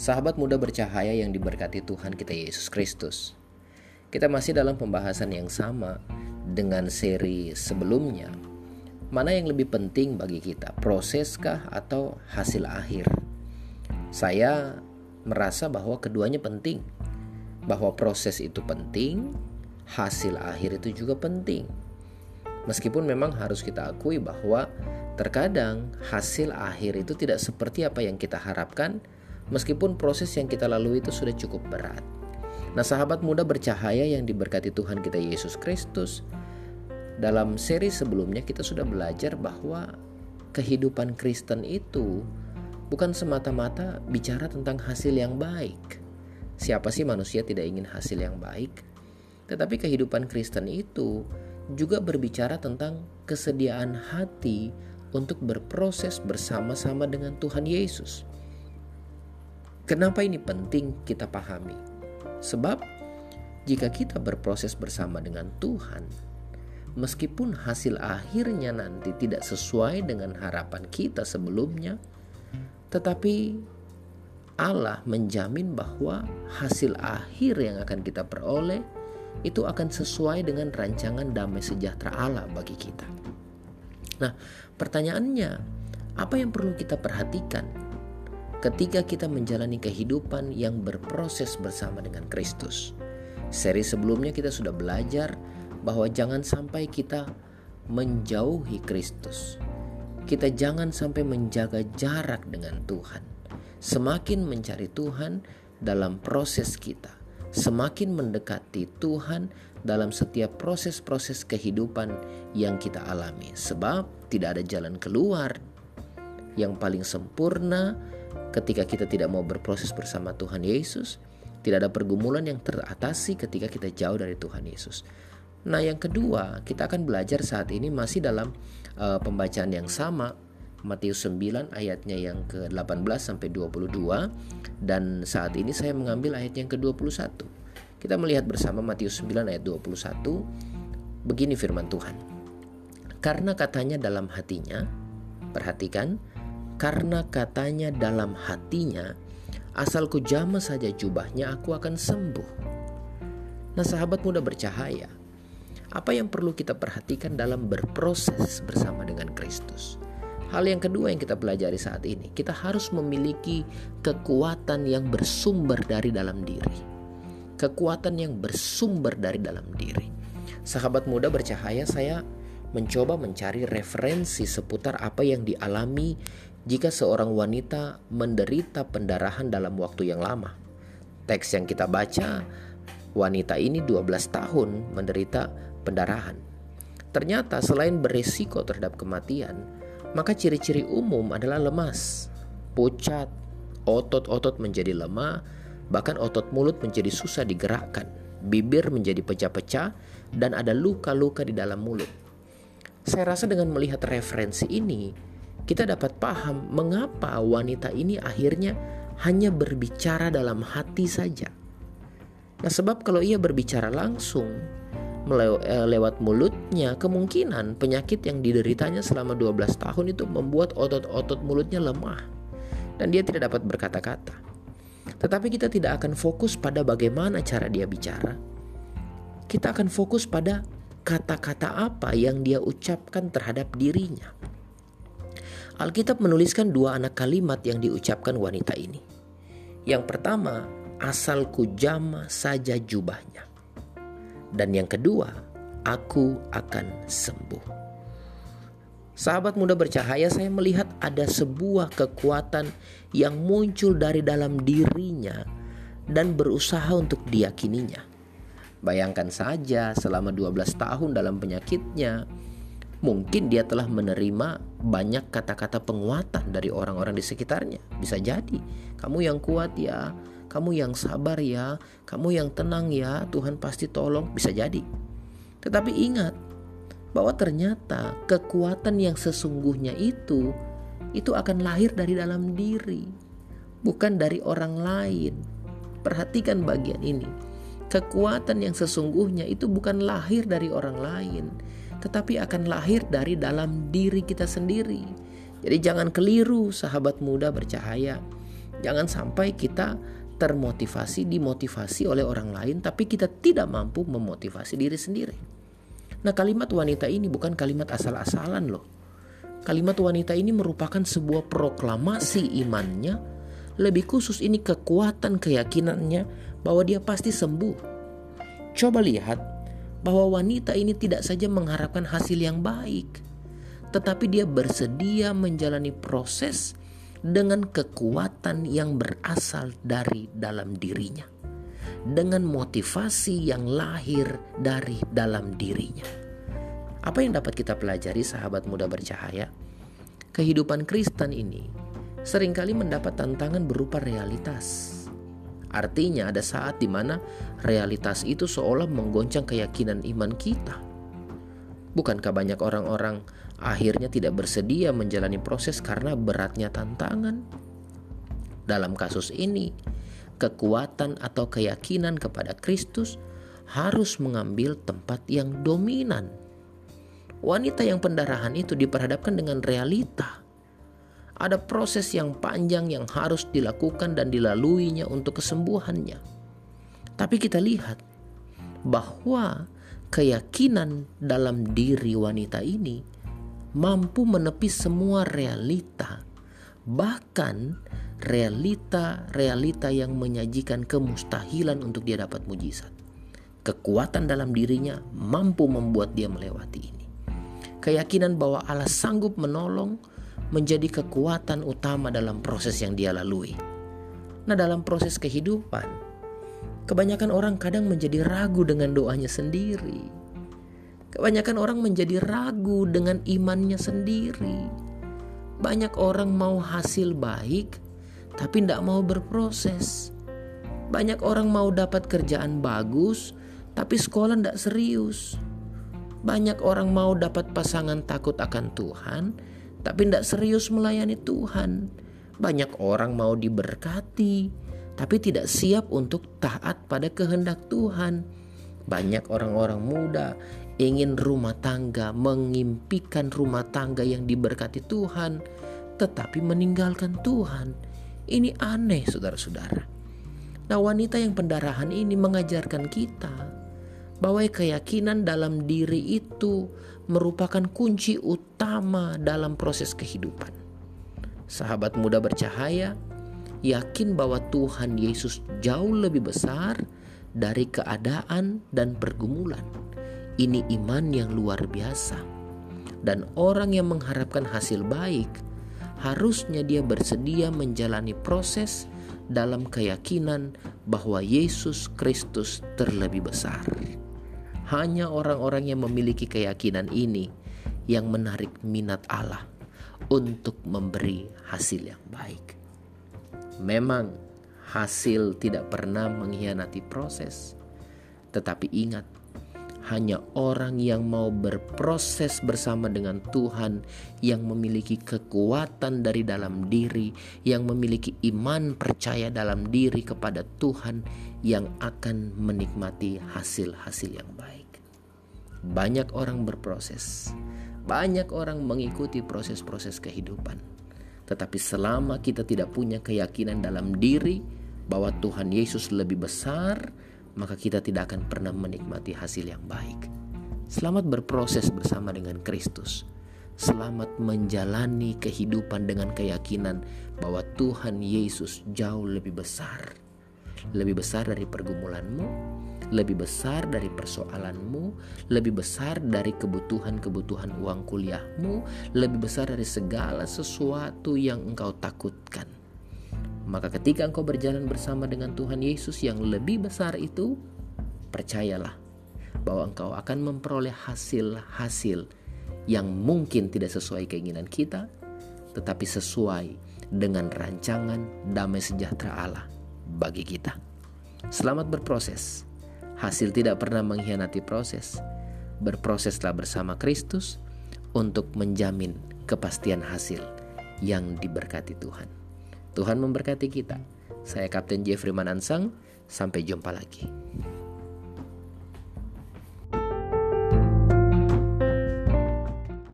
Sahabat muda bercahaya yang diberkati Tuhan kita Yesus Kristus. Kita masih dalam pembahasan yang sama dengan seri sebelumnya. Mana yang lebih penting bagi kita, proseskah atau hasil akhir? Saya merasa bahwa keduanya penting. Bahwa proses itu penting, hasil akhir itu juga penting. Meskipun memang harus kita akui bahwa terkadang hasil akhir itu tidak seperti apa yang kita harapkan, meskipun proses yang kita lalui itu sudah cukup berat. Nah, sahabat muda bercahaya yang diberkati Tuhan kita Yesus Kristus, dalam seri sebelumnya kita sudah belajar bahwa kehidupan Kristen itu bukan semata-mata bicara tentang hasil yang baik. Siapa sih manusia tidak ingin hasil yang baik? Tetapi kehidupan Kristen itu juga berbicara tentang kesediaan hati untuk berproses bersama-sama dengan Tuhan Yesus. Kenapa ini penting kita pahami? Sebab jika kita berproses bersama dengan Tuhan, meskipun hasil akhirnya nanti tidak sesuai dengan harapan kita sebelumnya, tetapi Allah menjamin bahwa hasil akhir yang akan kita peroleh itu akan sesuai dengan rancangan damai sejahtera Allah bagi kita. Nah, pertanyaannya, apa yang perlu kita perhatikan ketika kita menjalani kehidupan yang berproses bersama dengan Kristus. Seri sebelumnya kita sudah belajar bahwa jangan sampai kita menjauhi Kristus. Kita jangan sampai menjaga jarak dengan Tuhan. Semakin mencari Tuhan dalam proses kita, semakin mendekati Tuhan dalam setiap proses-proses kehidupan yang kita alami, sebab tidak ada jalan keluar yang paling sempurna ketika kita tidak mau berproses bersama Tuhan Yesus, tidak ada pergumulan yang teratasi ketika kita jauh dari Tuhan Yesus. Nah, yang kedua, kita akan belajar saat ini masih dalam uh, pembacaan yang sama Matius 9 ayatnya yang ke-18 sampai 22 dan saat ini saya mengambil ayat yang ke-21. Kita melihat bersama Matius 9 ayat 21 begini firman Tuhan. Karena katanya dalam hatinya, perhatikan, karena katanya dalam hatinya, asal ku jama saja jubahnya aku akan sembuh. Nah sahabat muda bercahaya, apa yang perlu kita perhatikan dalam berproses bersama dengan Kristus? Hal yang kedua yang kita pelajari saat ini, kita harus memiliki kekuatan yang bersumber dari dalam diri. Kekuatan yang bersumber dari dalam diri. Sahabat muda bercahaya, saya mencoba mencari referensi seputar apa yang dialami jika seorang wanita menderita pendarahan dalam waktu yang lama. Teks yang kita baca, wanita ini 12 tahun menderita pendarahan. Ternyata selain berisiko terhadap kematian, maka ciri-ciri umum adalah lemas, pucat, otot-otot menjadi lemah, bahkan otot mulut menjadi susah digerakkan, bibir menjadi pecah-pecah, dan ada luka-luka di dalam mulut. Saya rasa dengan melihat referensi ini, kita dapat paham mengapa wanita ini akhirnya hanya berbicara dalam hati saja. Nah, sebab kalau ia berbicara langsung eh, lewat mulutnya, kemungkinan penyakit yang dideritanya selama 12 tahun itu membuat otot-otot mulutnya lemah dan dia tidak dapat berkata-kata. Tetapi kita tidak akan fokus pada bagaimana cara dia bicara. Kita akan fokus pada kata-kata apa yang dia ucapkan terhadap dirinya. Alkitab menuliskan dua anak kalimat yang diucapkan wanita ini. Yang pertama, asal kujama saja jubahnya. Dan yang kedua, aku akan sembuh. Sahabat muda bercahaya, saya melihat ada sebuah kekuatan yang muncul dari dalam dirinya dan berusaha untuk diyakininya. Bayangkan saja selama 12 tahun dalam penyakitnya, Mungkin dia telah menerima banyak kata-kata penguatan dari orang-orang di sekitarnya. Bisa jadi, kamu yang kuat ya, kamu yang sabar ya, kamu yang tenang ya, Tuhan pasti tolong. Bisa jadi. Tetapi ingat bahwa ternyata kekuatan yang sesungguhnya itu itu akan lahir dari dalam diri, bukan dari orang lain. Perhatikan bagian ini. Kekuatan yang sesungguhnya itu bukan lahir dari orang lain, tetapi akan lahir dari dalam diri kita sendiri. Jadi jangan keliru sahabat muda bercahaya. Jangan sampai kita termotivasi, dimotivasi oleh orang lain, tapi kita tidak mampu memotivasi diri sendiri. Nah, kalimat wanita ini bukan kalimat asal-asalan, loh. Kalimat wanita ini merupakan sebuah proklamasi imannya, lebih khusus ini kekuatan keyakinannya bahwa dia pasti sembuh. Coba lihat bahwa wanita ini tidak saja mengharapkan hasil yang baik, tetapi dia bersedia menjalani proses dengan kekuatan yang berasal dari dalam dirinya, dengan motivasi yang lahir dari dalam dirinya. Apa yang dapat kita pelajari, sahabat muda bercahaya? Kehidupan Kristen ini sering kali mendapat tantangan berupa realitas. Artinya, ada saat di mana realitas itu seolah menggoncang keyakinan iman kita. Bukankah banyak orang-orang akhirnya tidak bersedia menjalani proses karena beratnya tantangan. Dalam kasus ini, kekuatan atau keyakinan kepada Kristus harus mengambil tempat yang dominan. Wanita yang pendarahan itu diperhadapkan dengan realita. Ada proses yang panjang yang harus dilakukan dan dilaluinya untuk kesembuhannya. Tapi kita lihat bahwa keyakinan dalam diri wanita ini mampu menepis semua realita, bahkan realita-realita yang menyajikan kemustahilan untuk dia dapat mujizat. Kekuatan dalam dirinya mampu membuat dia melewati ini. Keyakinan bahwa Allah sanggup menolong menjadi kekuatan utama dalam proses yang dia lalui. Nah, dalam proses kehidupan, kebanyakan orang kadang menjadi ragu dengan doanya sendiri Kebanyakan orang menjadi ragu dengan imannya sendiri. Banyak orang mau hasil baik, tapi tidak mau berproses. Banyak orang mau dapat kerjaan bagus, tapi sekolah tidak serius. Banyak orang mau dapat pasangan takut akan Tuhan, tapi tidak serius melayani Tuhan. Banyak orang mau diberkati, tapi tidak siap untuk taat pada kehendak Tuhan. Banyak orang-orang muda ingin rumah tangga, mengimpikan rumah tangga yang diberkati Tuhan, tetapi meninggalkan Tuhan. Ini aneh, saudara-saudara. Nah, wanita yang pendarahan ini mengajarkan kita bahwa keyakinan dalam diri itu merupakan kunci utama dalam proses kehidupan. Sahabat muda bercahaya, yakin bahwa Tuhan Yesus jauh lebih besar dari keadaan dan pergumulan ini iman yang luar biasa. Dan orang yang mengharapkan hasil baik, harusnya dia bersedia menjalani proses dalam keyakinan bahwa Yesus Kristus terlebih besar. Hanya orang-orang yang memiliki keyakinan ini yang menarik minat Allah untuk memberi hasil yang baik. Memang hasil tidak pernah mengkhianati proses, tetapi ingat hanya orang yang mau berproses bersama dengan Tuhan, yang memiliki kekuatan dari dalam diri, yang memiliki iman percaya dalam diri kepada Tuhan, yang akan menikmati hasil-hasil yang baik. Banyak orang berproses, banyak orang mengikuti proses-proses kehidupan, tetapi selama kita tidak punya keyakinan dalam diri bahwa Tuhan Yesus lebih besar maka kita tidak akan pernah menikmati hasil yang baik. Selamat berproses bersama dengan Kristus. Selamat menjalani kehidupan dengan keyakinan bahwa Tuhan Yesus jauh lebih besar. Lebih besar dari pergumulanmu, lebih besar dari persoalanmu, lebih besar dari kebutuhan-kebutuhan uang kuliahmu, lebih besar dari segala sesuatu yang engkau takutkan. Maka ketika engkau berjalan bersama dengan Tuhan Yesus yang lebih besar itu, percayalah bahwa engkau akan memperoleh hasil-hasil yang mungkin tidak sesuai keinginan kita, tetapi sesuai dengan rancangan damai sejahtera Allah bagi kita. Selamat berproses. Hasil tidak pernah mengkhianati proses. Berproseslah bersama Kristus untuk menjamin kepastian hasil yang diberkati Tuhan. Tuhan memberkati kita. Saya Kapten Jeffrey Manansang. Sampai jumpa lagi.